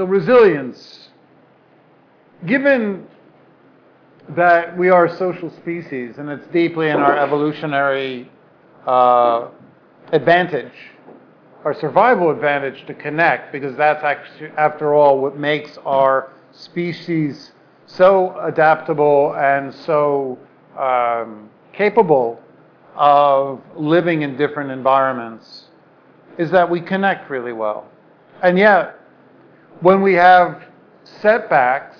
So, resilience. Given that we are a social species and it's deeply in our evolutionary uh, advantage, our survival advantage to connect, because that's actually, after all, what makes our species so adaptable and so um, capable of living in different environments, is that we connect really well. And yet, when we have setbacks,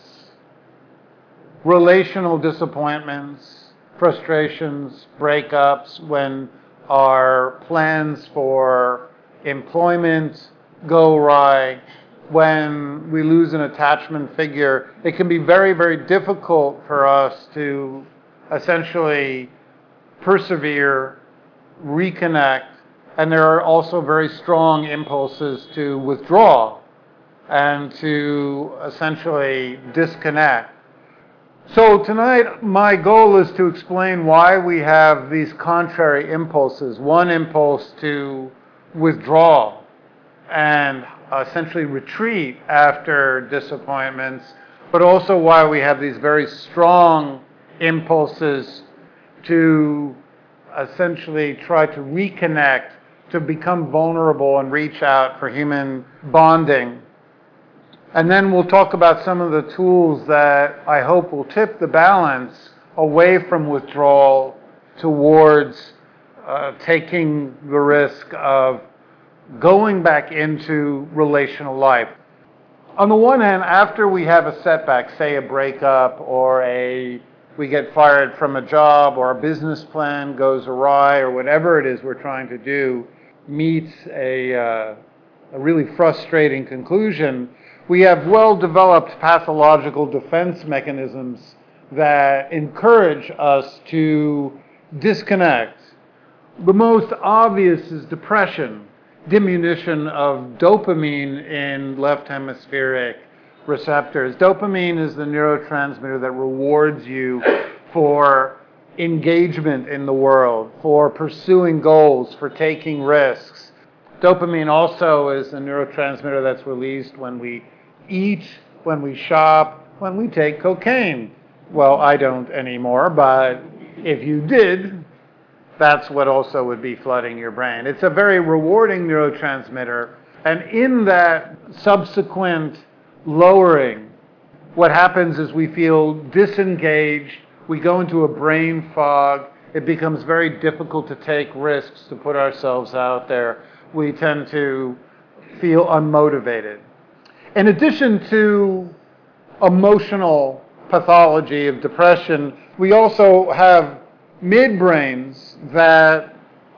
relational disappointments, frustrations, breakups, when our plans for employment go awry, when we lose an attachment figure, it can be very, very difficult for us to essentially persevere, reconnect, and there are also very strong impulses to withdraw and to essentially disconnect. So, tonight, my goal is to explain why we have these contrary impulses. One impulse to withdraw and essentially retreat after disappointments, but also why we have these very strong impulses to essentially try to reconnect, to become vulnerable and reach out for human bonding. And then we'll talk about some of the tools that I hope will tip the balance away from withdrawal towards uh, taking the risk of going back into relational life. On the one hand, after we have a setback, say a breakup or a we get fired from a job or a business plan goes awry or whatever it is we're trying to do meets a, uh, a really frustrating conclusion, we have well developed pathological defense mechanisms that encourage us to disconnect. The most obvious is depression, diminution of dopamine in left hemispheric receptors. Dopamine is the neurotransmitter that rewards you for engagement in the world, for pursuing goals, for taking risks. Dopamine also is a neurotransmitter that's released when we eat, when we shop, when we take cocaine. Well, I don't anymore, but if you did, that's what also would be flooding your brain. It's a very rewarding neurotransmitter, and in that subsequent lowering, what happens is we feel disengaged, we go into a brain fog, it becomes very difficult to take risks, to put ourselves out there. We tend to feel unmotivated. In addition to emotional pathology of depression, we also have midbrains that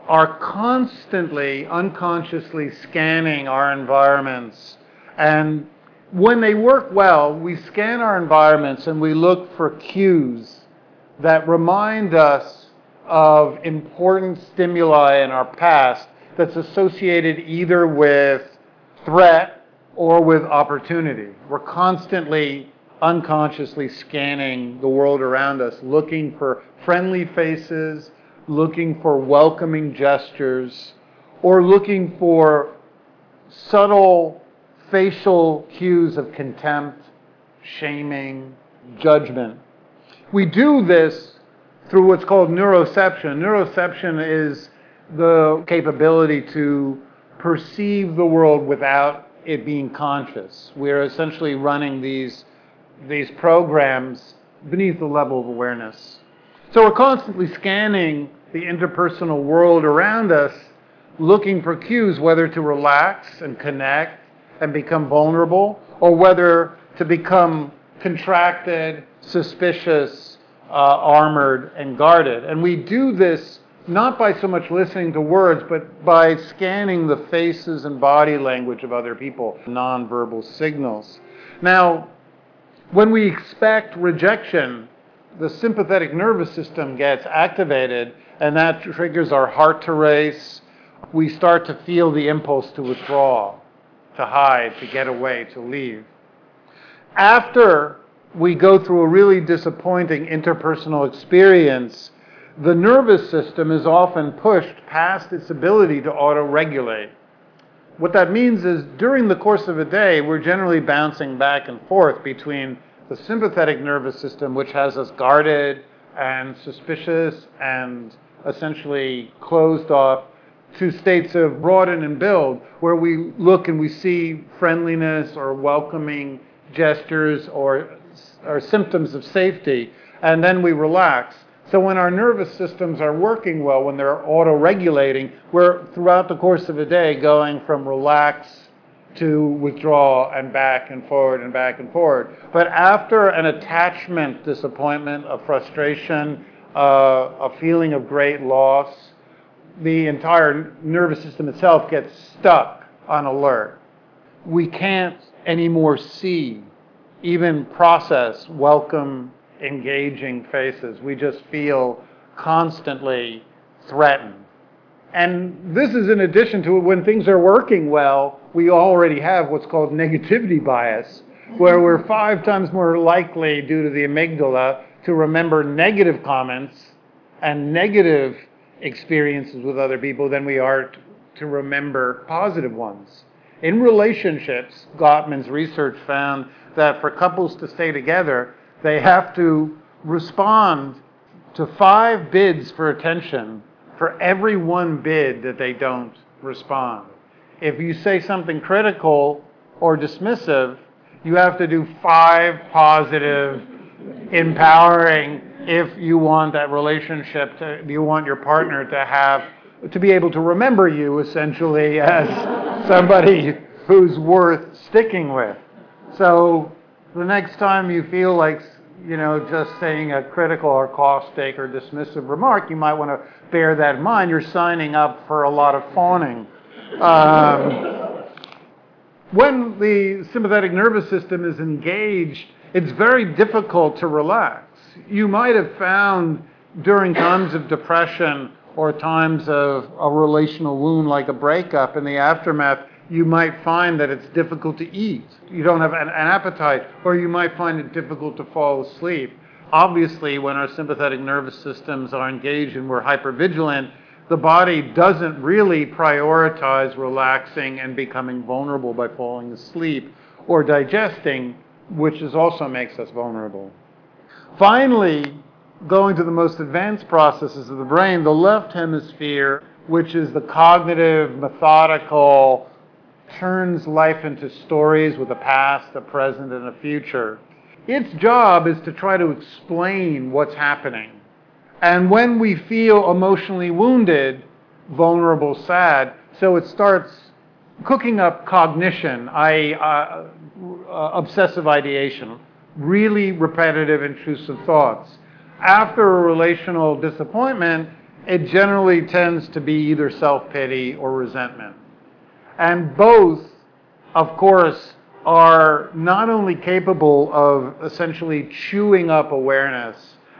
are constantly, unconsciously scanning our environments. And when they work well, we scan our environments and we look for cues that remind us of important stimuli in our past that's associated either with threat or with opportunity. We're constantly unconsciously scanning the world around us, looking for friendly faces, looking for welcoming gestures, or looking for subtle facial cues of contempt, shaming, judgment. We do this through what's called neuroception. Neuroception is the capability to perceive the world without it being conscious. We're essentially running these, these programs beneath the level of awareness. So we're constantly scanning the interpersonal world around us, looking for cues whether to relax and connect and become vulnerable, or whether to become contracted, suspicious, uh, armored, and guarded. And we do this not by so much listening to words, but by scanning the faces and body language of other people, nonverbal signals. Now, when we expect rejection, the sympathetic nervous system gets activated, and that triggers our heart to race. We start to feel the impulse to withdraw, to hide, to get away, to leave. After we go through a really disappointing interpersonal experience, the nervous system is often pushed past its ability to auto regulate. What that means is during the course of a day, we're generally bouncing back and forth between the sympathetic nervous system, which has us guarded and suspicious and essentially closed off, to states of broaden and build, where we look and we see friendliness or welcoming gestures or, or symptoms of safety, and then we relax. So when our nervous systems are working well, when they're auto-regulating, we're throughout the course of a day going from relax to withdraw and back and forward and back and forward. But after an attachment, disappointment, a frustration, uh, a feeling of great loss, the entire nervous system itself gets stuck on alert. We can't anymore see, even process, welcome engaging faces. We just feel constantly threatened. And this is in addition to when things are working well, we already have what's called negativity bias, where we're five times more likely, due to the amygdala, to remember negative comments and negative experiences with other people than we are to remember positive ones. In relationships, Gottman's research found that for couples to stay together, they have to respond to five bids for attention for every one bid that they don't respond. If you say something critical or dismissive, you have to do five positive, empowering if you want that relationship to, you want your partner to have, to be able to remember you essentially as somebody who's worth sticking with. So the next time you feel like you know, just saying a critical or caustic or dismissive remark, you might want to bear that in mind. You're signing up for a lot of fawning. Um, when the sympathetic nervous system is engaged, it's very difficult to relax. You might have found during times of depression or times of a relational wound like a breakup in the aftermath, you might find that it's difficult to eat. You don't have an, an, appetite, or you might find it difficult to fall asleep. Obviously, when our sympathetic nervous systems are engaged and we're hypervigilant, the body doesn't really prioritize relaxing and becoming vulnerable by falling asleep or digesting, which is also makes us vulnerable. Finally, going to the most advanced processes of the brain, the left hemisphere, which is the cognitive, methodical, turns life into stories with a past, a present, and a future. Its job is to try to explain what's happening. And when we feel emotionally wounded, vulnerable, sad, so it starts cooking up cognition, i.e., uh, uh, obsessive ideation, really repetitive, intrusive thoughts. After a relational disappointment, it generally tends to be either self pity or resentment. And both, of course, are not only capable of essentially chewing up awareness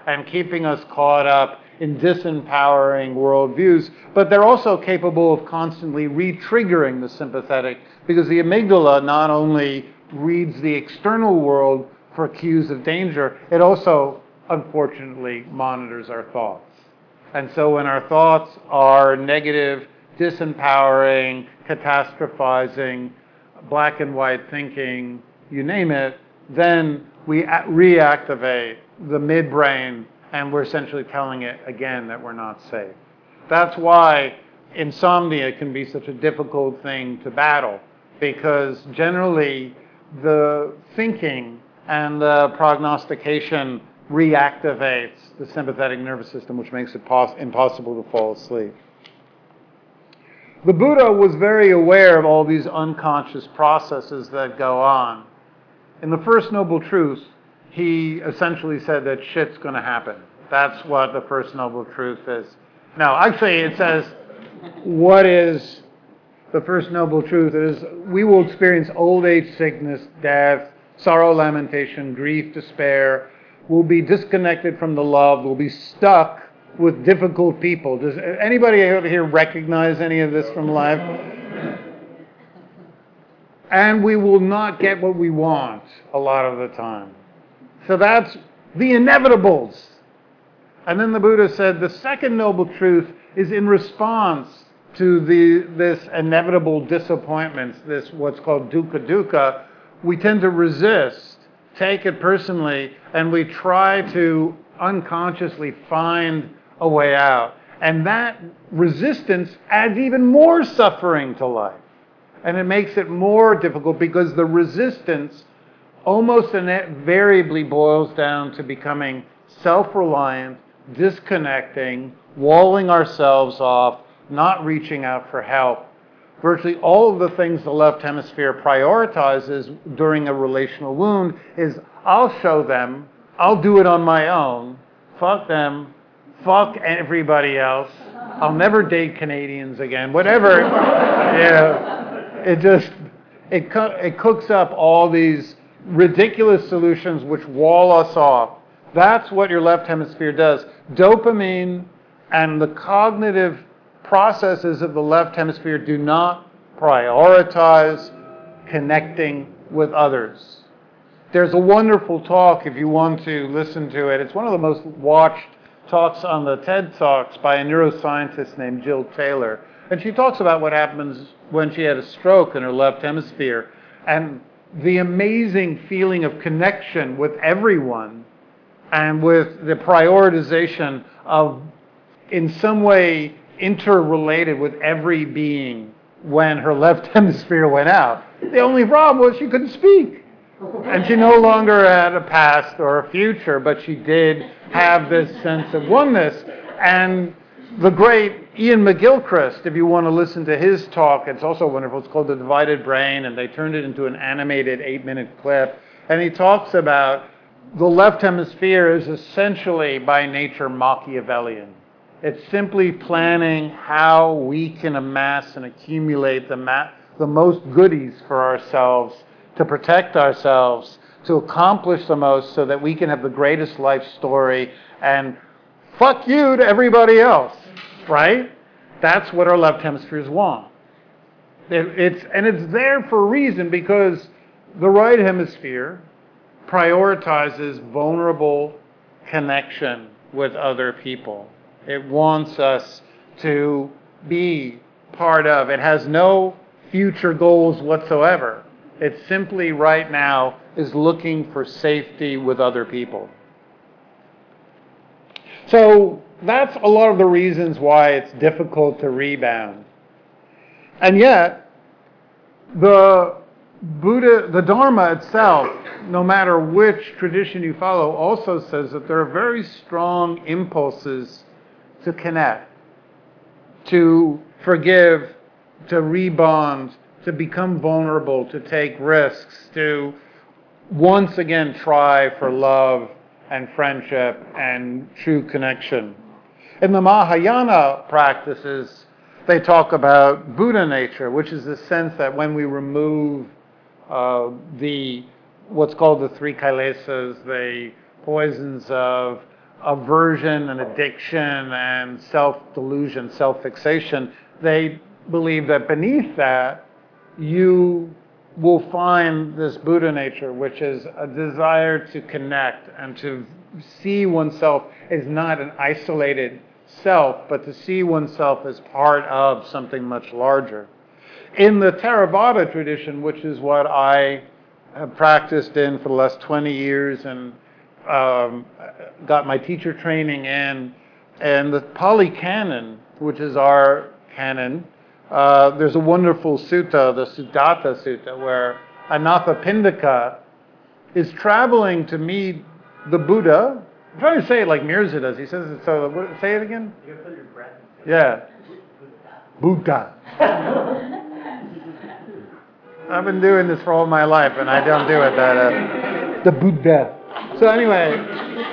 and keeping us caught up in disempowering worldviews, but they're also capable of constantly re-triggering the sympathetic because the amygdala not only reads the external world for cues of danger, it also, unfortunately, monitors our thoughts. And so when our thoughts are negative, disempowering, catastrophizing, black and white thinking, you name it, then we reactivate the midbrain and we're essentially telling it again that we're not safe. That's why insomnia can be such a difficult thing to battle because generally the thinking and the prognostication reactivates the sympathetic nervous system, which makes it pos- impossible to fall asleep. The Buddha was very aware of all these unconscious processes that go on. In the First Noble Truth, he essentially said that shit's going to happen. That's what the First Noble Truth is. Now, actually, it says, what is the First Noble Truth? It is we will experience old age, sickness, death, sorrow, lamentation, grief, despair. We'll be disconnected from the love. We'll be stuck with difficult people. Does anybody over here recognize any of this from life? And we will not get what we want a lot of the time. So that's the inevitables. And then the Buddha said the second noble truth is in response to the, this inevitable disappointments, this what's called dukkha dukkha, we tend to resist, take it personally, and we try to unconsciously find a way out. And that resistance adds even more suffering to life. And it makes it more difficult because the resistance almost invariably boils down to becoming self reliant, disconnecting, walling ourselves off, not reaching out for help. Virtually all of the things the left hemisphere prioritizes during a relational wound is I'll show them, I'll do it on my own, fuck them, fuck everybody else, I'll never date Canadians again, whatever. yeah. it just, it, it cooks up all these ridiculous solutions which wall us off. That's what your left hemisphere does. Dopamine and the cognitive processes of the left hemisphere do not prioritize connecting with others. There's a wonderful talk if you want to listen to it. It's one of the most watched talks on the TED Talks by a neuroscientist named Jill Taylor. And she talks about what happens when she had a stroke in her left hemisphere and the amazing feeling of connection with everyone and with the prioritization of, in some way, interrelated with every being when her left hemisphere went out. The only problem was she couldn't speak. And she no longer had a past or a future, but she did have this sense of oneness. And the great Iain McGilchrist, if you want to listen to his talk, it's also wonderful. It's called The Divided Brain, and they turned it into an animated eight minute clip. And he talks about the left hemisphere is essentially by nature Machiavellian. It's simply planning how we can amass and accumulate the, ma- the most goodies for ourselves, to protect ourselves, to accomplish the most so that we can have the greatest life story and fuck you to everybody else, right? That's what our left hemispheres want. It, it's, and it's there for a reason because the right hemisphere prioritizes vulnerable connection with other people. It wants us to be part of. It has no future goals whatsoever. It simply right now is looking for safety with other people. So that's a lot of the reasons why it's difficult to rebound. And yet, the Buddha, the Dharma itself, no matter which tradition you follow, also says that there are very strong impulses to connect, to forgive, to rebond, to become vulnerable, to take risks, to once again try for love and friendship and true connection. In the Mahayana practices, they talk about Buddha nature, which is the sense that when we remove uh, the what's called the three kilesas, the poisons of aversion and addiction and self delusion, self fixation, they believe that beneath that, you will find this Buddha nature, which is a desire to connect and to see oneself as not an isolated self, but to see oneself as part of something much larger. In the Theravada tradition, which is what I have practiced in for the last 20 years and um, got my teacher training in, and the Pali Canon, which is our canon, uh, there's a wonderful sutta, the Sudatta Sutta, where Anathapindika is traveling to meet the Buddha. I'm trying to say it like Mirza does. He says it so. What, say it again. Yeah. Buddha. I've been doing this for all my life, and I don't do it that. Uh, the Buddha. So anyway,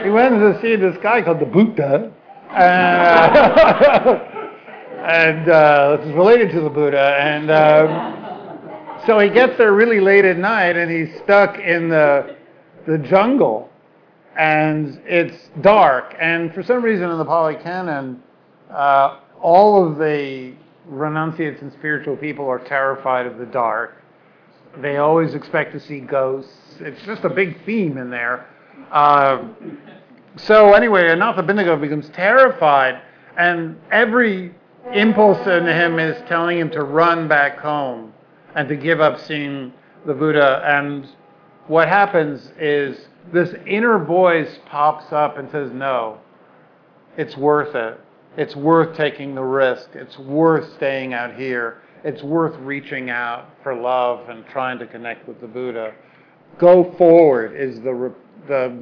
he went to see this guy called the Buddha, and, uh, and uh, it's related to the Buddha. And um, so he gets there really late at night, and he's stuck in the the jungle, and it's dark. And for some reason, in the Pali Canon, uh, all of the renunciates and spiritual people are terrified of the dark. They always expect to see ghosts. It's just a big theme in there. Uh, so anyway, Anathapindika becomes terrified, and every impulse in him is telling him to run back home and to give up seeing the Buddha. And what happens is this inner voice pops up and says, No, it's worth it. It's worth taking the risk. It's worth staying out here. It's worth reaching out for love and trying to connect with the Buddha. Go forward is the, the,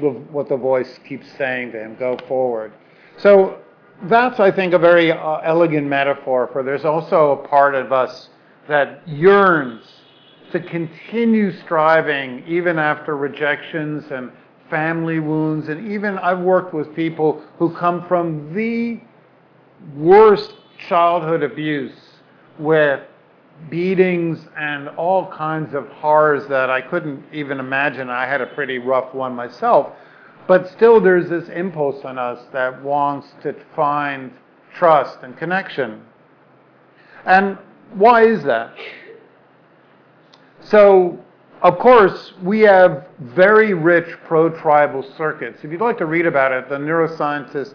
the what the voice keeps saying to him. Go forward. So that's, I think, a very uh, elegant metaphor for there's also a part of us that yearns to continue striving even after rejections and family wounds. And even I've worked with people who come from the worst childhood abuse with beatings and all kinds of horrors that I couldn't even imagine. I had a pretty rough one myself. But still, there's this impulse in us that wants to find trust and connection. And why is that? So, of course, we have very rich pro tribal circuits. If you'd like to read about it, the neuroscientist,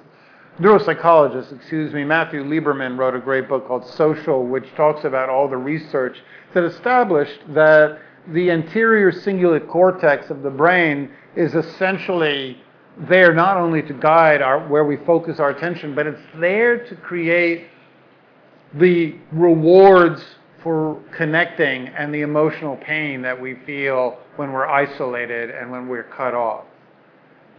neuropsychologist, excuse me, Matthew Lieberman wrote a great book called Social, which talks about all the research that established that the anterior cingulate cortex of the brain is essentially there not only to guide our, where we focus our attention, but it's there to create the rewards for connecting and the emotional pain that we feel when we're isolated and when we're cut off.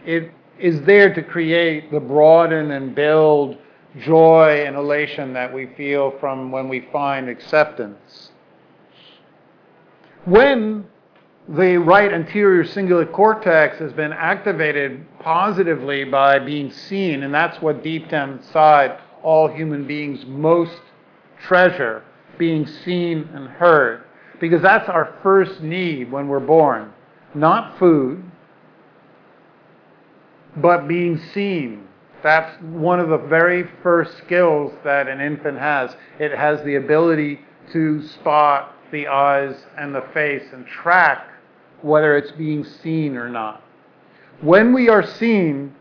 It is there to create the broaden and build joy and elation that we feel from when we find acceptance. When the right anterior cingulate cortex has been activated positively by being seen, and that's what deep down inside all human beings most treasure being seen and heard. Because that's our first need when we're born. Not food, but being seen. That's one of the very first skills that an infant has. It has the ability to spot the eyes and the face and track whether it's being seen or not. When we are seen,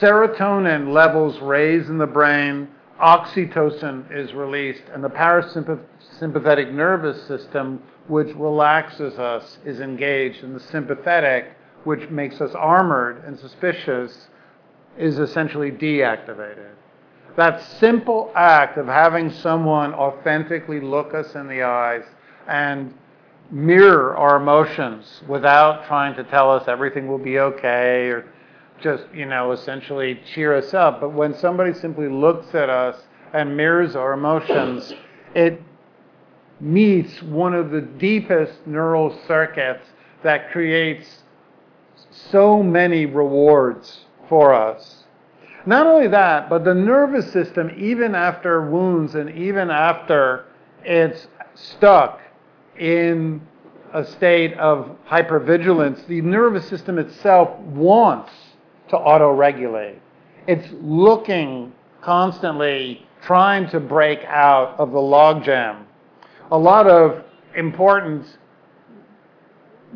serotonin levels raise in the brain, oxytocin is released, and the parasympathetic nervous system, which relaxes us, is engaged, and the sympathetic, which makes us armored and suspicious, is essentially deactivated. That simple act of having someone authentically look us in the eyes and mirror our emotions without trying to tell us everything will be okay or just, you know, essentially cheer us up. But when somebody simply looks at us and mirrors our emotions, it meets one of the deepest neural circuits that creates so many rewards for us. Not only that, but the nervous system, even after wounds and even after it's stuck in a state of hypervigilance, the nervous system itself wants to auto-regulate. It's looking constantly, trying to break out of the logjam. A lot of important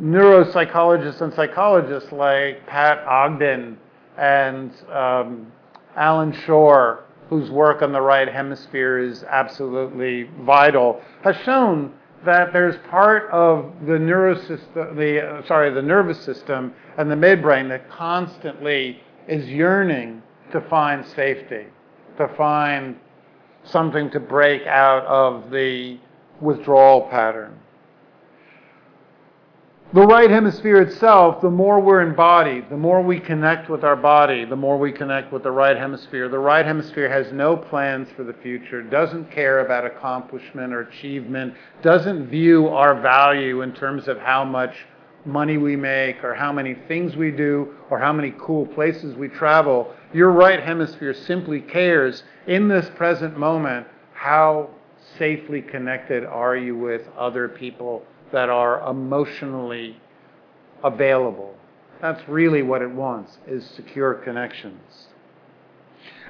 neuropsychologists and psychologists like Pat Ogden and um, Allan Schore, whose work on the right hemisphere is absolutely vital, has shown that there's part of the neurosystem, the uh, sorry, the nervous system and the midbrain that constantly is yearning to find safety, to find something to break out of the withdrawal pattern. The right hemisphere itself, the more we're embodied, the more we connect with our body, the more we connect with the right hemisphere. The right hemisphere has no plans for the future, doesn't care about accomplishment or achievement, doesn't view our value in terms of how much money we make or how many things we do or how many cool places we travel. Your right hemisphere simply cares in this present moment how safely connected are you with other people that are emotionally available. That's really what it wants, is secure connections.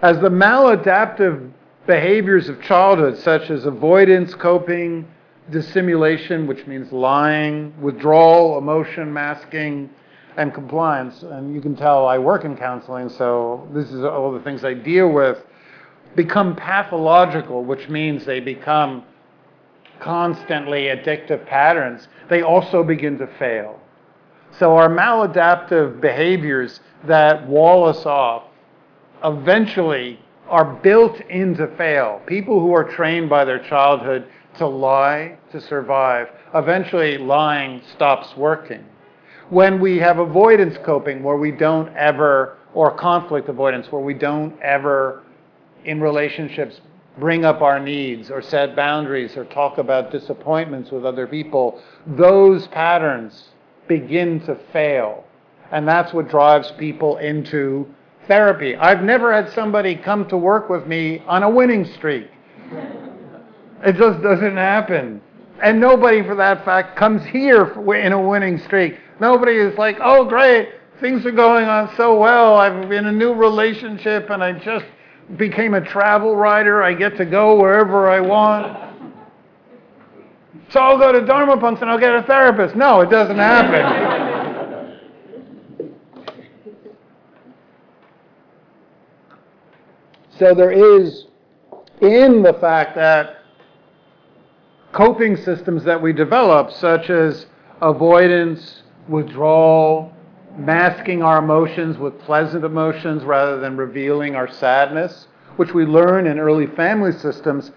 As the maladaptive behaviors of childhood, such as avoidance, coping, dissimulation, which means lying, withdrawal, emotion masking, and compliance. And you can tell I work in counseling, so this is all the things I deal with. become pathological, which means they become constantly addictive patterns, they also begin to fail. So our maladaptive behaviors that wall us off eventually are built in to fail. People who are trained by their childhood to lie to survive, eventually lying stops working. When we have avoidance coping where we don't ever, or conflict avoidance where we don't ever in relationships bring up our needs or set boundaries or talk about disappointments with other people, those patterns begin to fail. And that's what drives people into therapy. I've never had somebody come to work with me on a winning streak. It just doesn't happen. And nobody, for that fact, comes here in a winning streak. Nobody is like, oh, great, things are going on so well. I'm in a new relationship and I just became a travel writer. I get to go wherever I want. So I'll go to Dharma Punks and I'll get a therapist. No, it doesn't happen. so there is, in the fact that coping systems that we develop, such as avoidance, withdrawal, masking our emotions with pleasant emotions rather than revealing our sadness, which we learn in early family systems,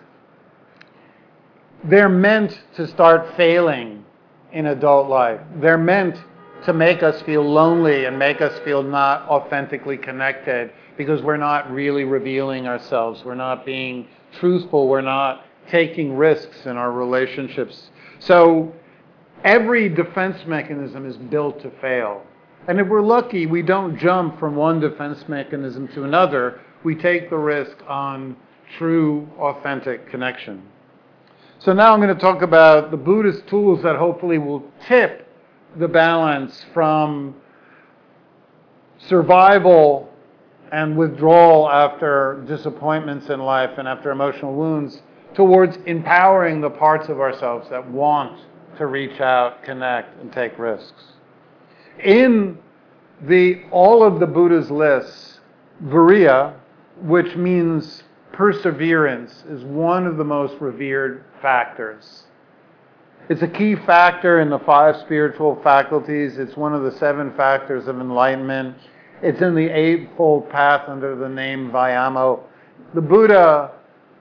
they're meant to start failing in adult life. They're meant to make us feel lonely and make us feel not authentically connected because we're not really revealing ourselves. We're not being truthful. We're not taking risks in our relationships. So every defense mechanism is built to fail. And if we're lucky, we don't jump from one defense mechanism to another. We take the risk on true, authentic connection. So now I'm going to talk about the Buddhist tools that hopefully will tip the balance from survival and withdrawal after disappointments in life and after emotional wounds towards empowering the parts of ourselves that want to reach out, connect, and take risks. In the all of the Buddha's lists, viriya, which means perseverance, is one of the most revered factors. It's a key factor in the five spiritual faculties. It's one of the seven factors of enlightenment. It's in the Eightfold Path under the name Vayamo. The Buddha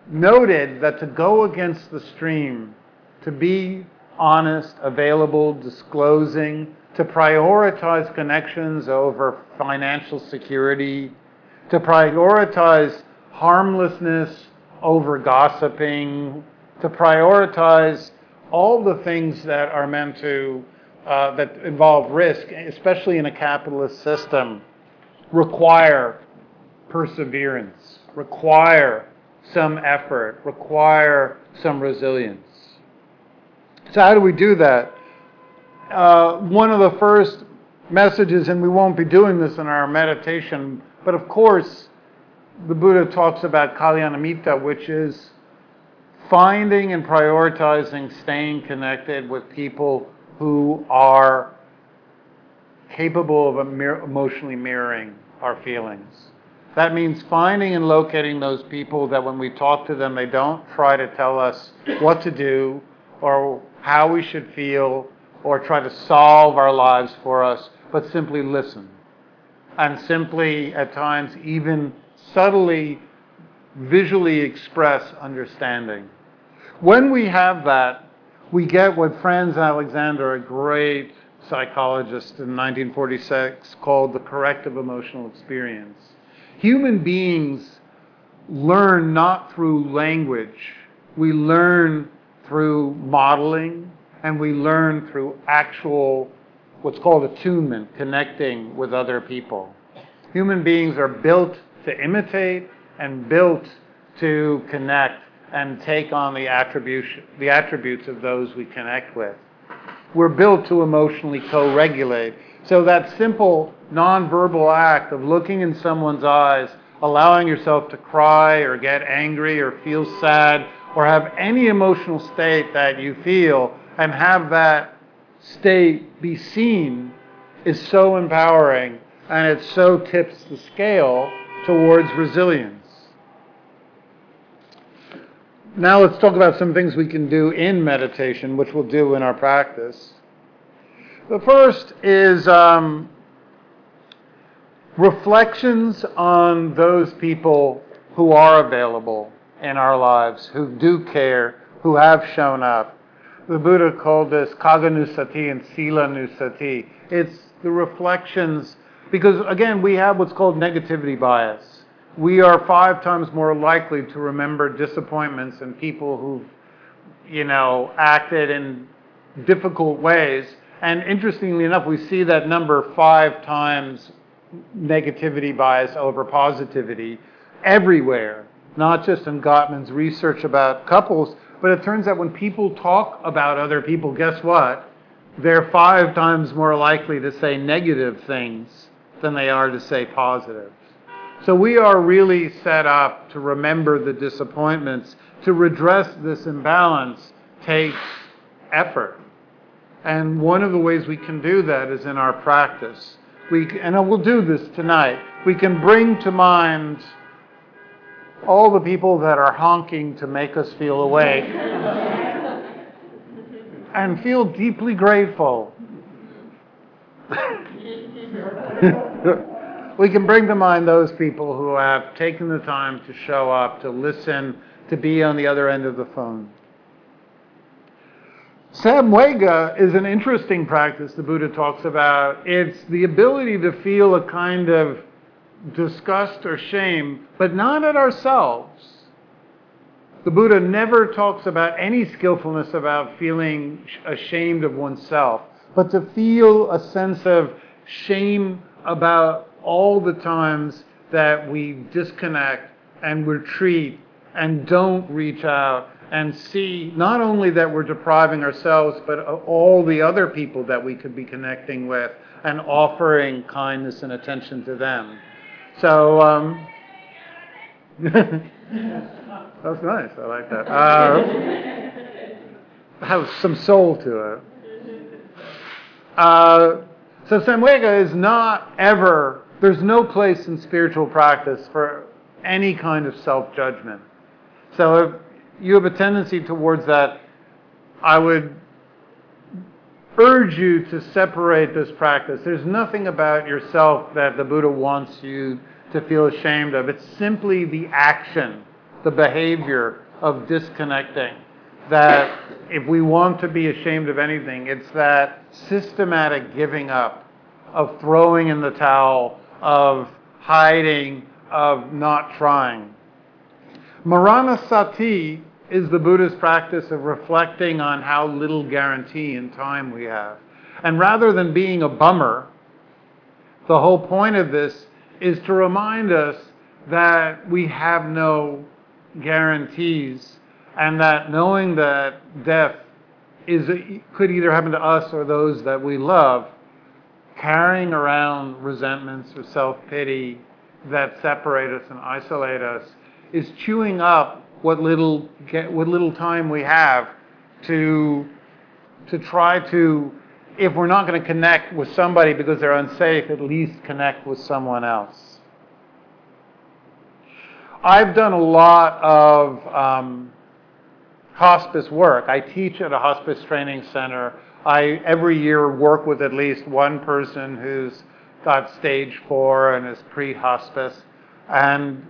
noted that to go against the stream, to be honest, available, disclosing, to prioritize connections over financial security, to prioritize harmlessness over gossiping, to prioritize all the things that are meant to, uh, that involve risk, especially in a capitalist system, require perseverance, require some effort, require some resilience. So, how do we do that? Uh, one of the first messages, and we won't be doing this in our meditation, but of course, the Buddha talks about Kalyanamitta, which is finding and prioritizing staying connected with people who are capable of emotionally mirroring our feelings. That means finding and locating those people that when we talk to them, they don't try to tell us what to do or how we should feel or try to solve our lives for us, but simply listen. And simply, at times, even subtly, visually express understanding. When we have that, we get what Franz Alexander, a great psychologist in 1946, called the corrective emotional experience Human beings learn not through language. We learn through modeling and we learn through actual, what's called attunement, connecting with other people. Human beings are built to imitate and built to connect and take on the, the attributes of those we connect with. We're built to emotionally co regulate. So that simple nonverbal act of looking in someone's eyes, allowing yourself to cry or get angry or feel sad or have any emotional state that you feel and have that state be seen is so empowering and it so tips the scale towards resilience. now let's talk about some things we can do in meditation, which we'll do in our practice. The first is um, reflections on those people who are available in our lives, who do care, who have shown up. The Buddha called this Kaganusati and Silanusati. It's the reflections, because again, we have what's called negativity bias. We are five times more likely to remember disappointments and people who've, you know, acted in difficult ways. And interestingly enough, we see that number five times negativity bias over positivity everywhere, not just in Gottman's research about couples, but it turns out when people talk about other people, guess what? They're five times more likely to say negative things than they are to say positive. So we are really set up to remember the disappointments. To redress this imbalance takes effort. And one of the ways we can do that is in our practice. We, and we'll do this tonight. We can bring to mind all the people that are honking to make us feel awake and feel deeply grateful. we can bring to mind those people who have taken the time to show up, to listen, to be on the other end of the phone. Samvega is an interesting practice the Buddha talks about. It's the ability to feel a kind of disgust or shame, but not at ourselves. The Buddha never talks about any skillfulness about feeling ashamed of oneself, but to feel a sense of shame about all the times that we disconnect and retreat and don't reach out and see not only that we're depriving ourselves, but all the other people that we could be connecting with and offering kindness and attention to them. So, um, was nice. I like that. Uh, has some soul to it. Uh, so Samvega is not ever, there's no place in spiritual practice for any kind of self judgment. So if you have a tendency towards that, I would urge you to separate this practice. There's nothing about yourself that the Buddha wants you to feel ashamed of. It's simply the action, the behavior of disconnecting. That if we want to be ashamed of anything, it's that systematic giving up, of throwing in the towel, of hiding, of not trying. Maranasati is the Buddhist practice of reflecting on how little guarantee in time we have. And rather than being a bummer, the whole point of this is to remind us that we have no guarantees and that knowing that death is could either happen to us or those that we love carrying around resentments or self-pity that separate us and isolate us is chewing up what little what little time we have to to try to if we're not going to connect with somebody because they're unsafe, at least connect with someone else. I've done a lot of um, hospice work. I teach at a hospice training center. I every year work with at least one person who's got stage four and is pre-hospice, and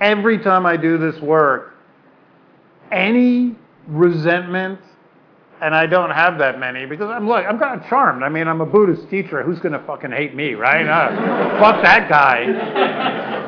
every time I do this work, any resentment, and I don't have that many because I'm like I'm kind of charmed. I mean, I'm a Buddhist teacher. Who's gonna fucking hate me, right? Uh, fuck that guy.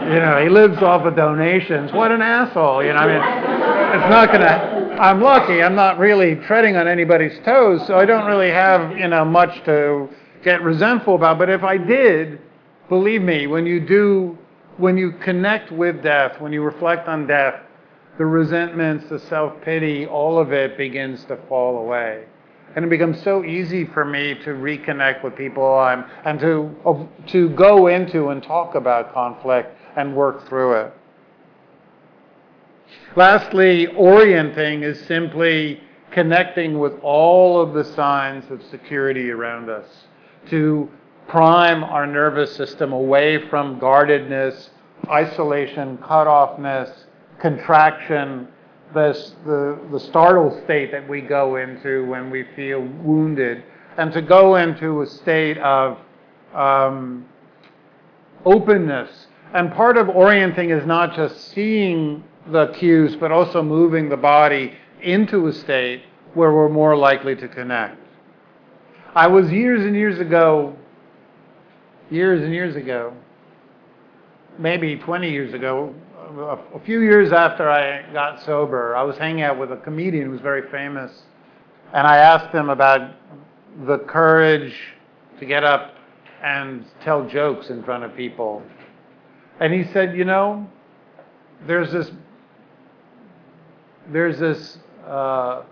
You know, he lives off of donations. What an asshole. You know, I mean, it's not gonna. I'm lucky. I'm not really treading on anybody's toes, so I don't really have you know much to get resentful about. But if I did, believe me, when you do when you connect with death, when you reflect on death, the resentments, the self pity, all of it begins to fall away. And it becomes so easy for me to reconnect with people I'm, and to, to go into and talk about conflict and work through it. Lastly, orienting is simply connecting with all of the signs of security around us to prime our nervous system away from guardedness, isolation, cutoffness, contraction, this, the, the startled state that we go into when we feel wounded, and to go into a state of um, openness. And part of orienting is not just seeing the cues, but also moving the body into a state where we're more likely to connect. I was years and years ago, years and years ago, maybe 20 years ago, a, few years after I got sober, I was hanging out with a comedian who was very famous, and I asked him about the courage to get up and tell jokes in front of people. And he said, you know, there's this there's this uh,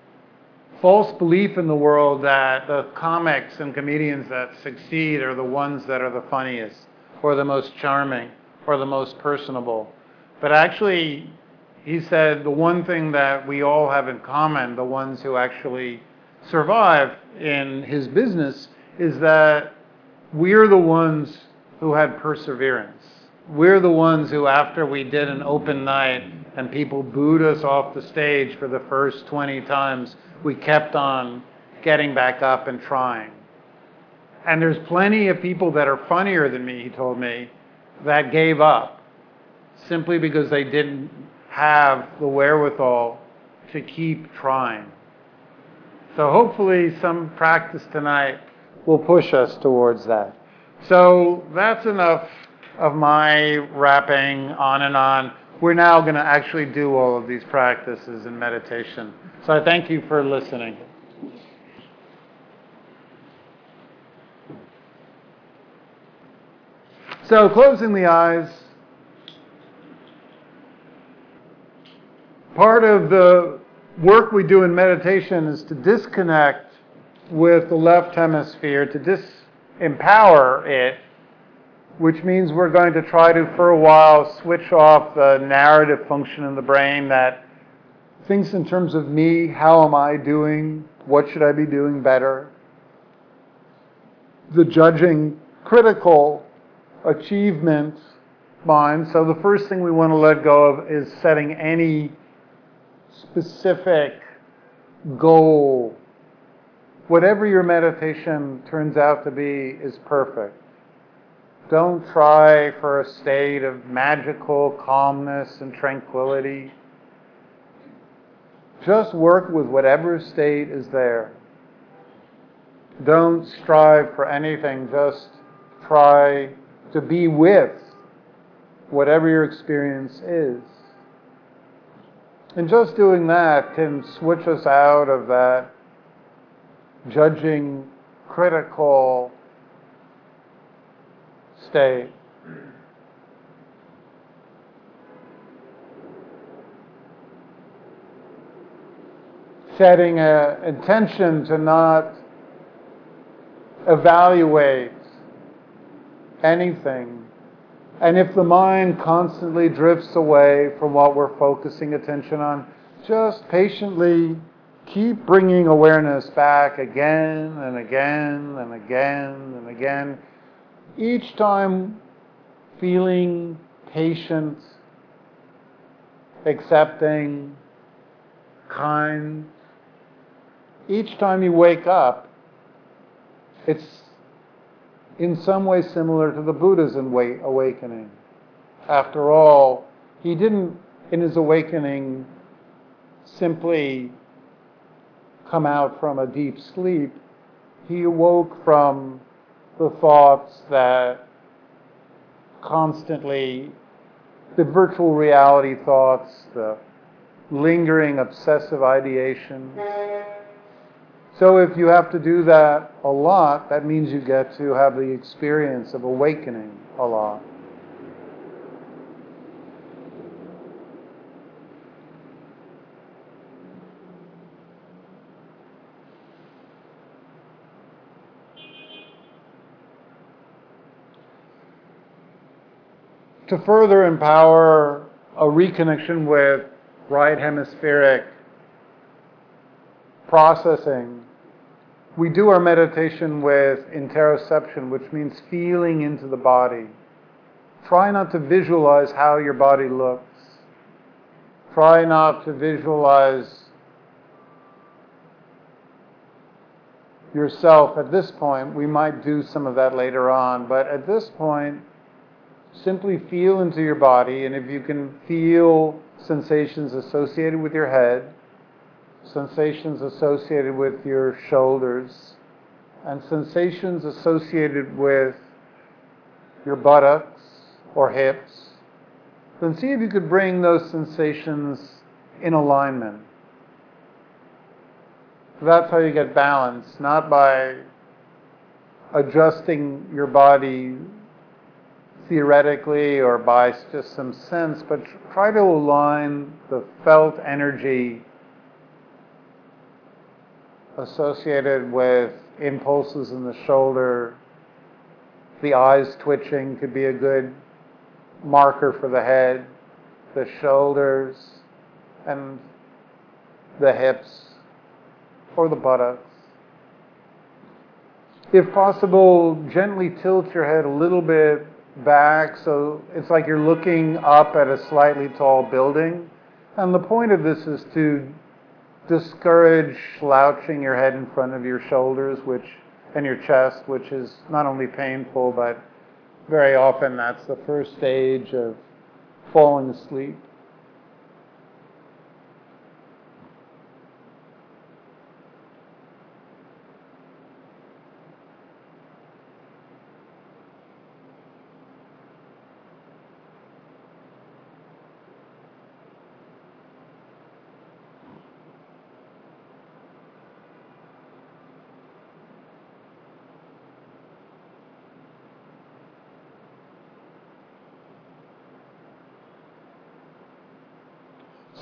false belief in the world that the comics and comedians that succeed are the ones that are the funniest or the most charming or the most personable. But actually, he said the one thing that we all have in common, the ones who actually survive in his business, is that we're the ones who had perseverance. We're the ones who, after we did an open night and people booed us off the stage for the first 20 times, we kept on getting back up and trying. And there's plenty of people that are funnier than me, he told me, that gave up simply because they didn't have the wherewithal to keep trying. So hopefully some practice tonight will push us towards that. So that's enough of my rapping on and on. We're now going to actually do all of these practices in meditation. So I thank you for listening. So closing the eyes. Part of the work we do in meditation is to disconnect with the left hemisphere, to disempower it which means we're going to try to, for a while, switch off the narrative function in the brain that thinks in terms of me, how am I doing, what should I be doing better. The judging, critical achievement mind. So the first thing we want to let go of is setting any specific goal. Whatever your meditation turns out to be is perfect. Don't try for a state of magical calmness and tranquility. Just work with whatever state is there. Don't strive for anything, just try to be with whatever your experience is. And just doing that can switch us out of that judging, critical, state. Setting an intention to not evaluate anything. And if the mind constantly drifts away from what we're focusing attention on, just patiently keep bringing awareness back again and again and again and again each time feeling patient, accepting, kind. Each time you wake up, it's in some way similar to the Buddha's awakening. After all, he didn't, in his awakening, simply come out from a deep sleep. He awoke from the thoughts that constantly, the virtual reality thoughts, the lingering obsessive ideation. So if you have to do that a lot, that means you get to have the experience of awakening a lot. to further empower a reconnection with right hemispheric processing, we do our meditation with interoception, which means feeling into the body. Try not to visualize how your body looks. try not to visualize yourself at this point. We might do some of that later on, but at this point, simply feel into your body, and if you can feel sensations associated with your head, sensations associated with your shoulders, and sensations associated with your buttocks or hips, then see if you could bring those sensations in alignment. That's how you get balance, not by adjusting your body theoretically or by just some sense, but try to align the felt energy associated with impulses in the shoulder. The eyes twitching could be a good marker for the head, the shoulders, and the hips or the buttocks. If possible, gently tilt your head a little bit back so it's like you're looking up at a slightly tall building. And the point of this is to discourage slouching your head in front of your shoulders, which and your chest, which is not only painful, but very often that's the first stage of falling asleep.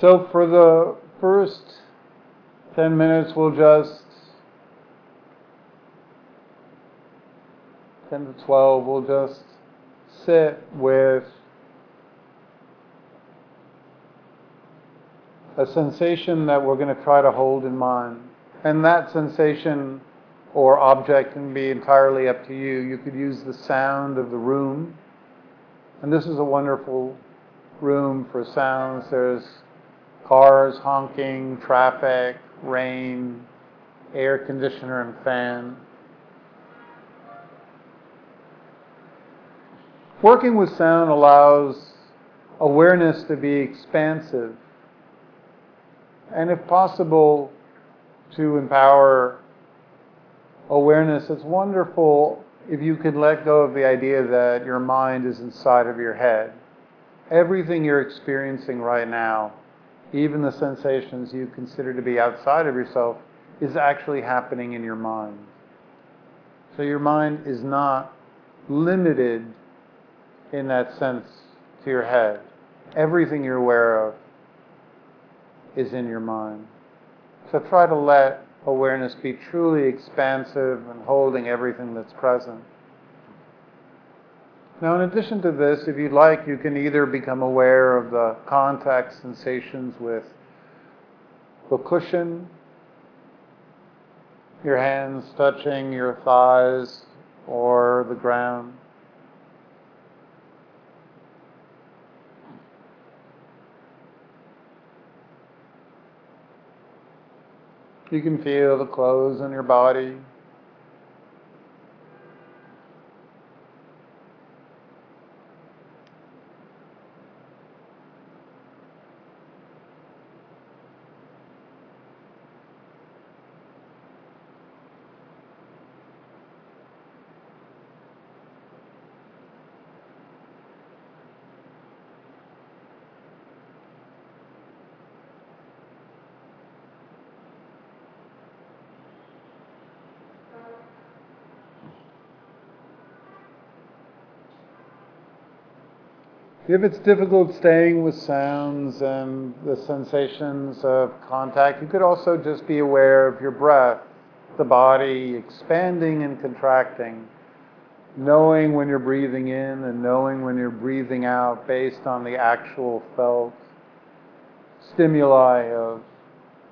So for the first 10 minutes, we'll just, 10 to 12, we'll just sit with a sensation that we're going to try to hold in mind. And that sensation or object can be entirely up to you. You could use the sound of the room. And this is a wonderful room for sounds. There's cars honking, traffic, rain, air conditioner and fan. Working with sound allows awareness to be expansive and, if possible, to empower awareness. It's wonderful if you can let go of the idea that your mind is inside of your head. Everything you're experiencing right now even the sensations you consider to be outside of yourself, is actually happening in your mind. So your mind is not limited in that sense to your head. Everything you're aware of is in your mind. So try to let awareness be truly expansive and holding everything that's present. Now, in addition to this, if you'd like, you can either become aware of the contact sensations with the cushion, your hands touching your thighs or the ground. You can feel the clothes on your body. If it's difficult staying with sounds and the sensations of contact, you could also just be aware of your breath, the body expanding and contracting, knowing when you're breathing in and knowing when you're breathing out based on the actual felt stimuli of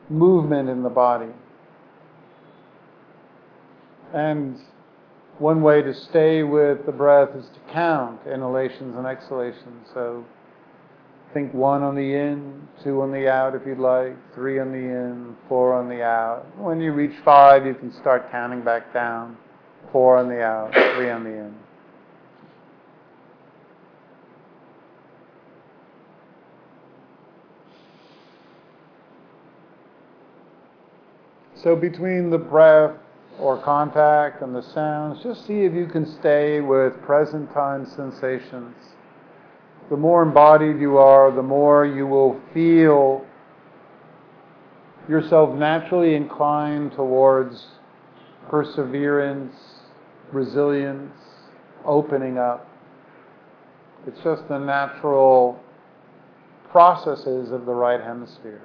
movement in the body. And one way to stay with the breath is to count inhalations and exhalations. So think one on the in, two on the out if you'd like, three on the in, four on the out. When you reach five, you can start counting back down. Four on the out, three on the in. So between the breath or contact and the sounds, just see if you can stay with present time sensations. The more embodied you are, the more you will feel yourself naturally inclined towards perseverance, resilience, opening up. It's just the natural processes of the right hemisphere.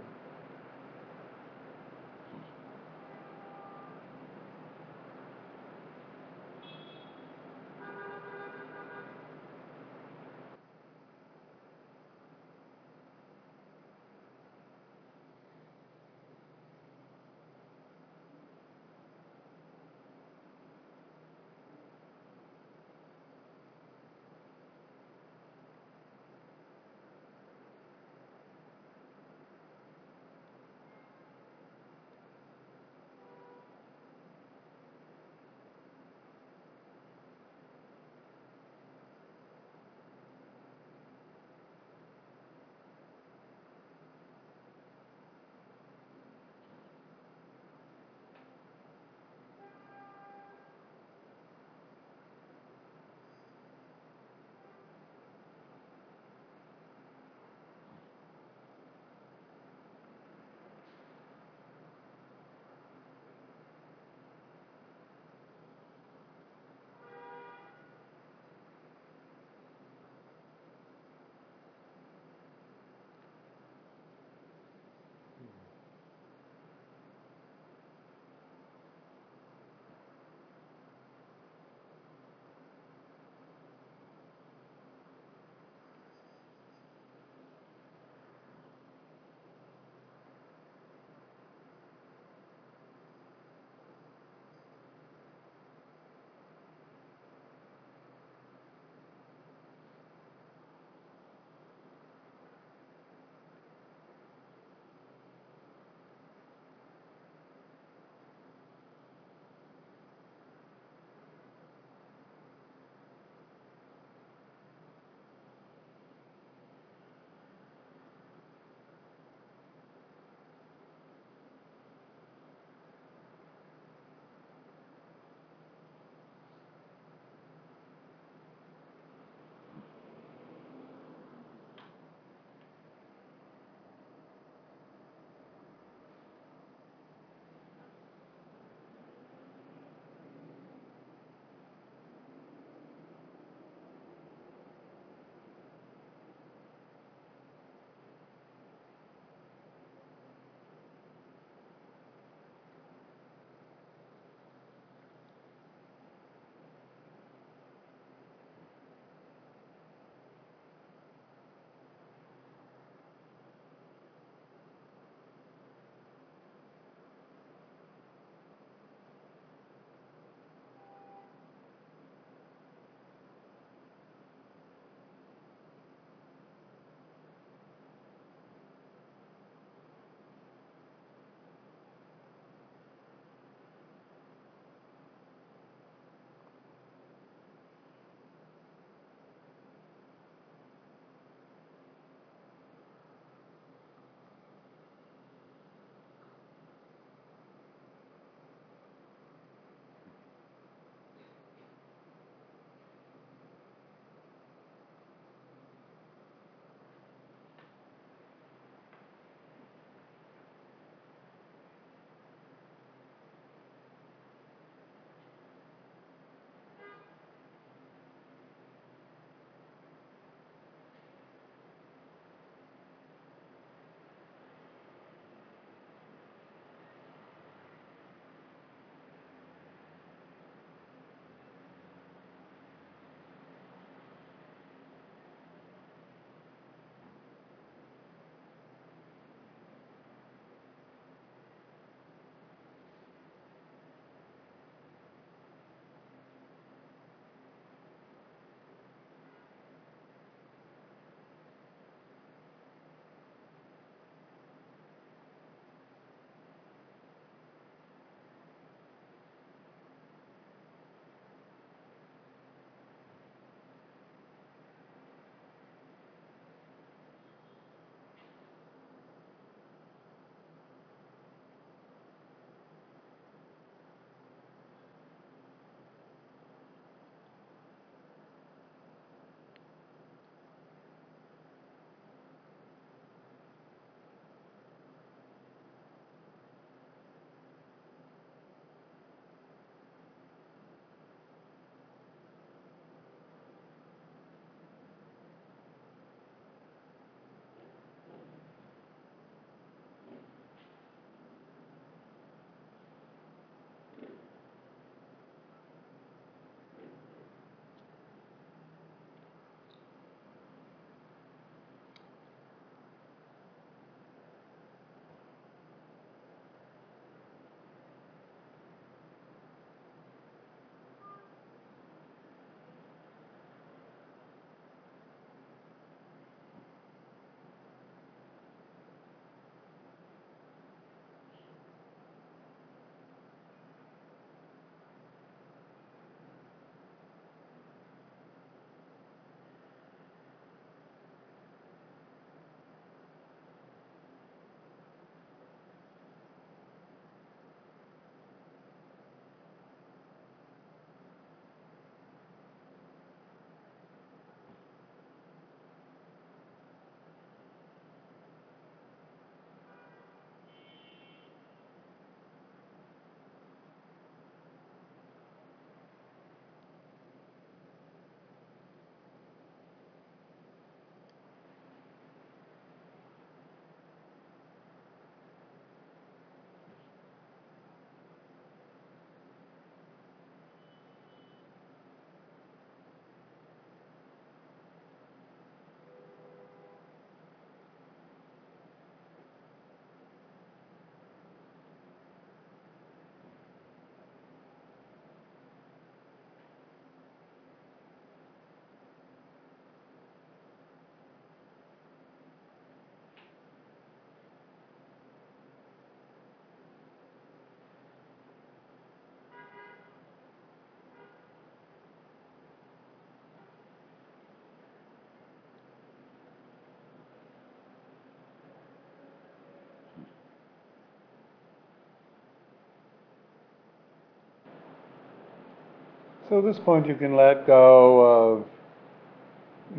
So at this point, you can let go of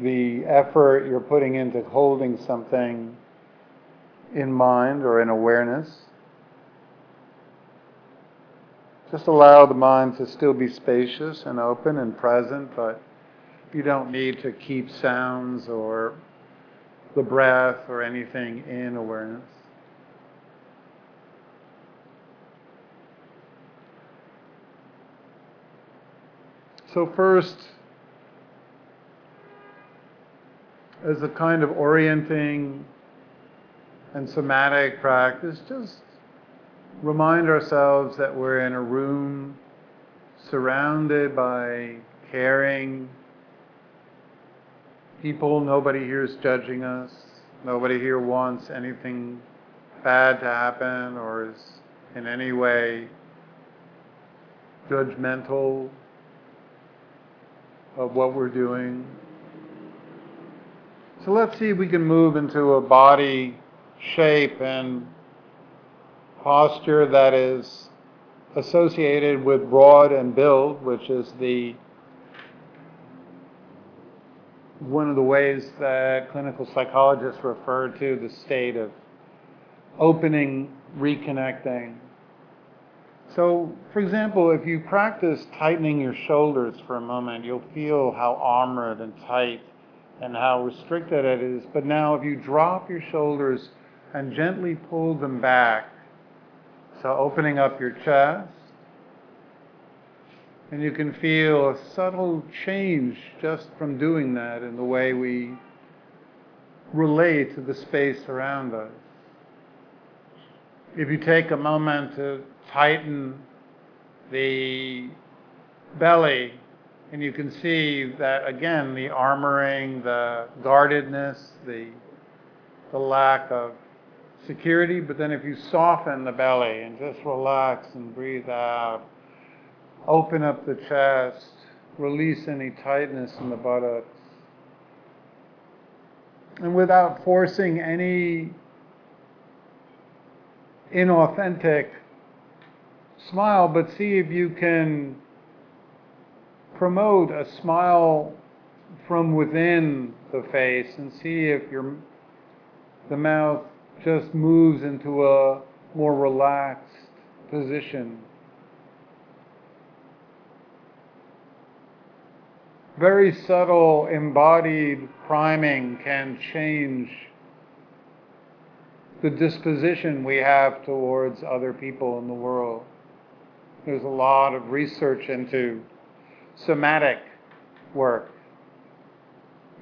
the effort you're putting into holding something in mind or in awareness. Just allow the mind to still be spacious and open and present, but you don't need to keep sounds or the breath or anything in awareness. So, first, as a kind of orienting and somatic practice, just remind ourselves that we're in a room surrounded by caring people. Nobody here is judging us. Nobody here wants anything bad to happen or is in any way judgmental of what we're doing. So let's see if we can move into a body shape and posture that is associated with broaden and build, which is the one of the ways that clinical psychologists refer to the state of opening, reconnecting. So, for example, if you practice tightening your shoulders for a moment, you'll feel how armored and tight and how restricted it is. But now, if you drop your shoulders and gently pull them back, so opening up your chest, and you can feel a subtle change just from doing that in the way we relate to the space around us. If you take a moment to tighten the belly, and you can see that again the armoring, the guardedness, the, the lack of security, but then if you soften the belly and just relax and breathe out, open up the chest, release any tightness in the buttocks. And without forcing any inauthentic smile, but see if you can promote a smile from within the face and see if your the mouth just moves into a more relaxed position. Very subtle embodied priming can change the disposition we have towards other people in the world. There's a lot of research into somatic work.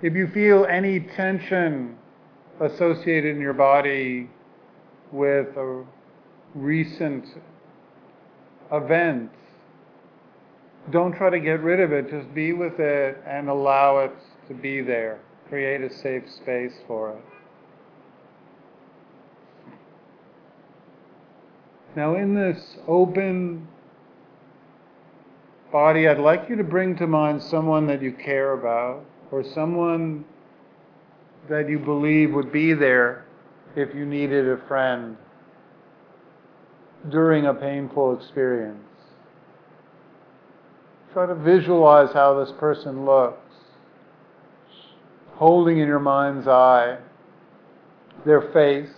If you feel any tension associated in your body with a recent event, don't try to get rid of it, just be with it and allow it to be there. Create a safe space for it. Now, in this open body, I'd like you to bring to mind someone that you care about or someone that you believe would be there if you needed a friend during a painful experience. Try to visualize how this person looks, holding in your mind's eye their face,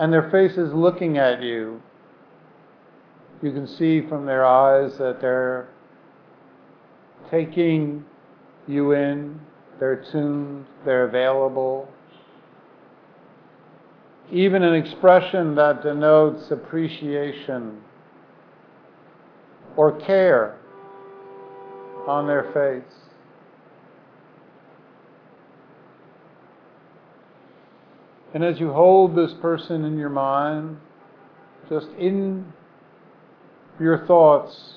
and their face is looking at you you can see from their eyes that they're taking you in, they're tuned, they're available. Even an expression that denotes appreciation or care on their face. And as you hold this person in your mind, just in your thoughts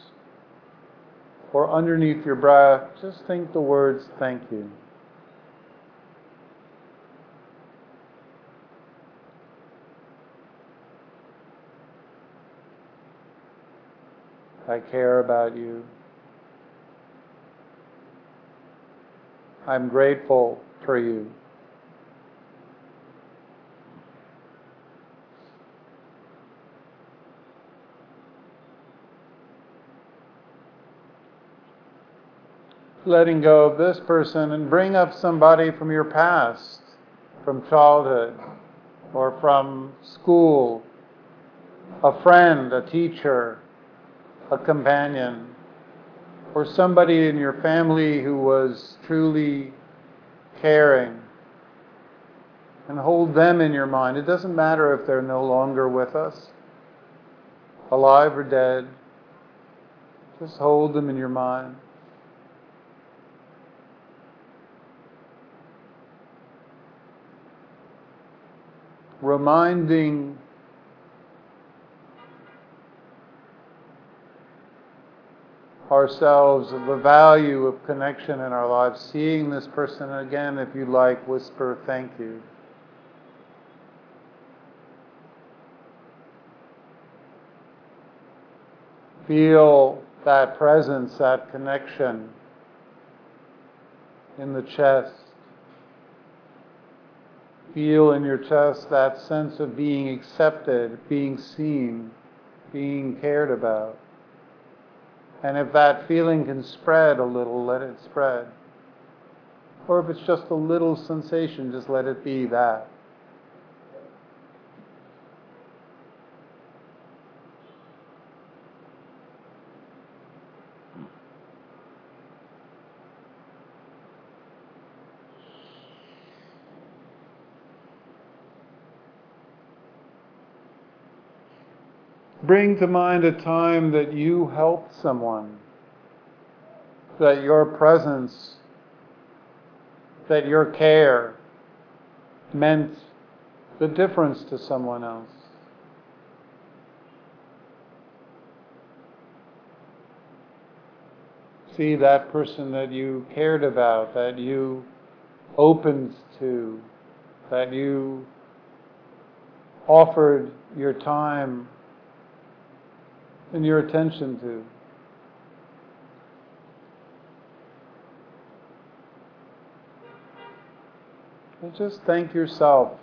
or underneath your breath, just think the words thank you. I care about you. I'm grateful for you. Letting go of this person and bring up somebody from your past, from childhood, or from school, a friend, a teacher, a companion, or somebody in your family who was truly caring. And hold them in your mind. It doesn't matter if they're no longer with us, alive or dead. Just hold them in your mind. Reminding ourselves of the value of connection in our lives, seeing this person again, if you like, whisper thank you. Feel that presence, that connection in the chest. Feel in your chest that sense of being accepted, being seen, being cared about. And if that feeling can spread a little, let it spread. Or if it's just a little sensation, just let it be that. Bring to mind a time that you helped someone, that your presence, that your care meant the difference to someone else. See that person that you cared about, that you opened to, that you offered your time and your attention to. And just thank yourself.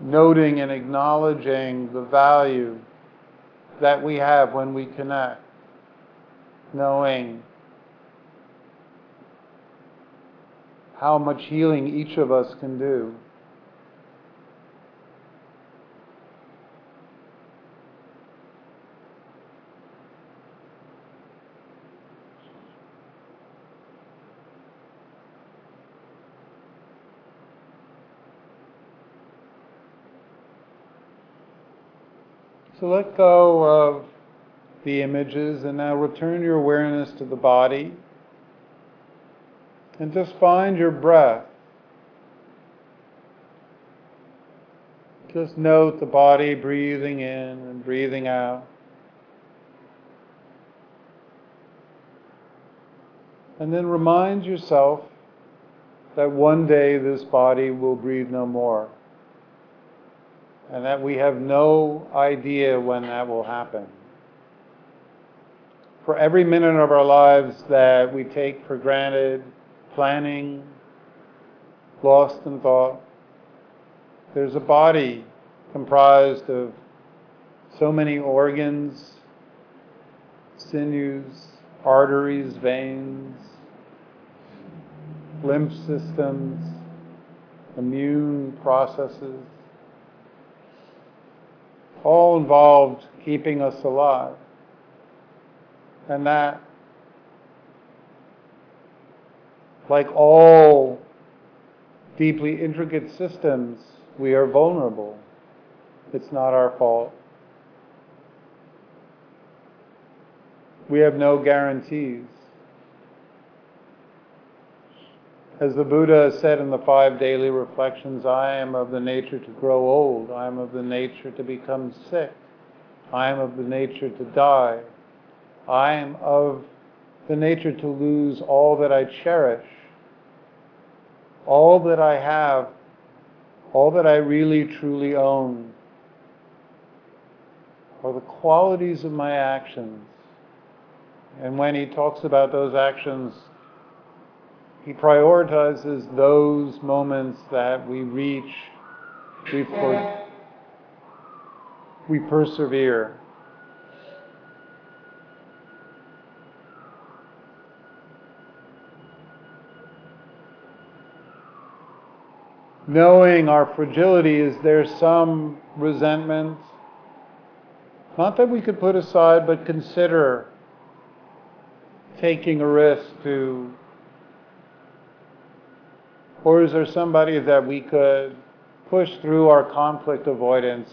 Noting and acknowledging the value that we have when we connect. Knowing how much healing each of us can do. So let go of the images and now return your awareness to the body and just find your breath. Just note the body breathing in and breathing out. And then remind yourself that one day this body will breathe no more and that we have no idea when that will happen. For every minute of our lives that we take for granted, planning, lost in thought, there's a body comprised of so many organs, sinews, arteries, veins, lymph systems, immune processes all involved keeping us alive. And that, like all deeply intricate systems, we are vulnerable. It's not our fault. We have no guarantees. As the Buddha said in the five daily reflections, I am of the nature to grow old. I am of the nature to become sick. I am of the nature to die. I am of the nature to lose all that I cherish, all that I have, all that I really truly own, are the qualities of my actions. And when he talks about those actions, he prioritizes those moments that we reach, we, per- we persevere. Knowing our fragility, is there some resentment? Not that we could put aside, but consider taking a risk to or is there somebody that we could push through our conflict avoidance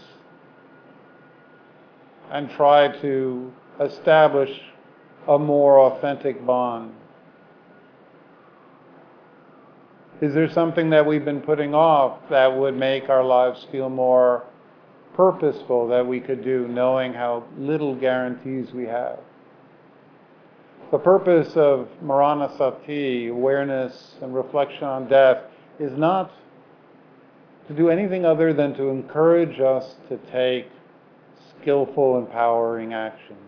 and try to establish a more authentic bond? Is there something that we've been putting off that would make our lives feel more purposeful that we could do, knowing how little guarantees we have? The purpose of Marana Sati, awareness and reflection on death, is not to do anything other than to encourage us to take skillful, empowering actions.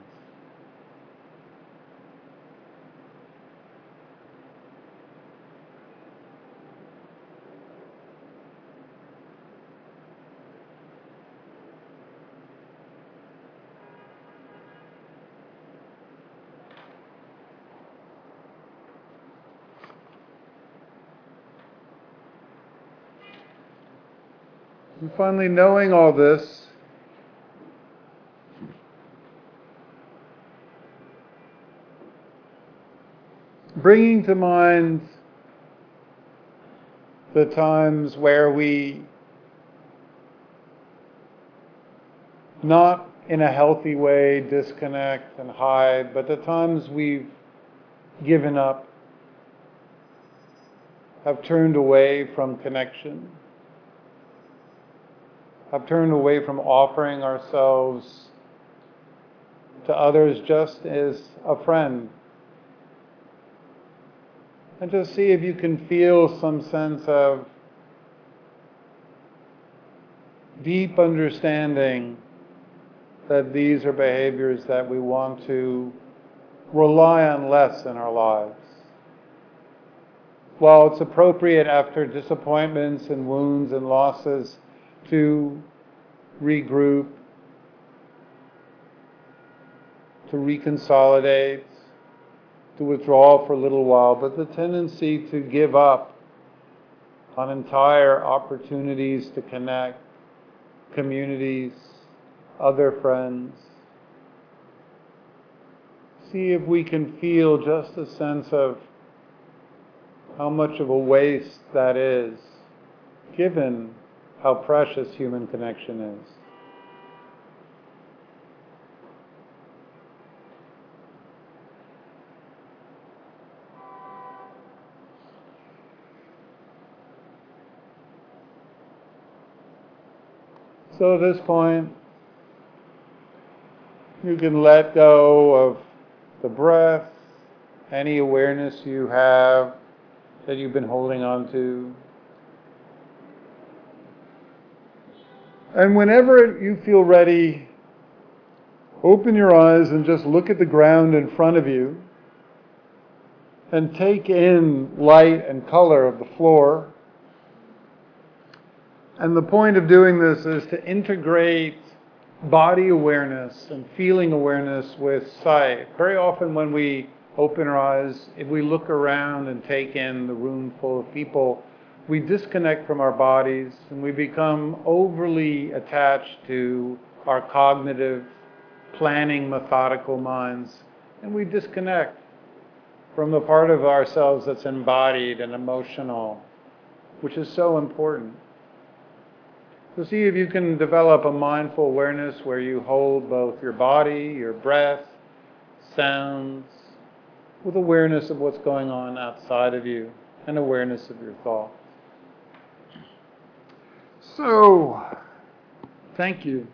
And finally, knowing all this, bringing to mind the times where we, not in a healthy way, disconnect and hide, but the times we've given up, have turned away from connection have turned away from offering ourselves to others just as a friend. And just see if you can feel some sense of deep understanding that these are behaviors that we want to rely on less in our lives. While it's appropriate after disappointments and wounds and losses to regroup, to reconsolidate, to withdraw for a little while, but the tendency to give up on entire opportunities to connect, communities, other friends. See if we can feel just a sense of how much of a waste that is, given how precious human connection is. So at this point, you can let go of the breath, any awareness you have that you've been holding on to. And whenever you feel ready, open your eyes and just look at the ground in front of you and take in light and color of the floor. And the point of doing this is to integrate body awareness and feeling awareness with sight. Very often, when we open our eyes, if we look around and take in the room full of people, we disconnect from our bodies and we become overly attached to our cognitive, planning, methodical minds, and we disconnect from the part of ourselves that's embodied and emotional, which is so important. So, see if you can develop a mindful awareness where you hold both your body, your breath, sounds, with awareness of what's going on outside of you and awareness of your thoughts. So, thank you.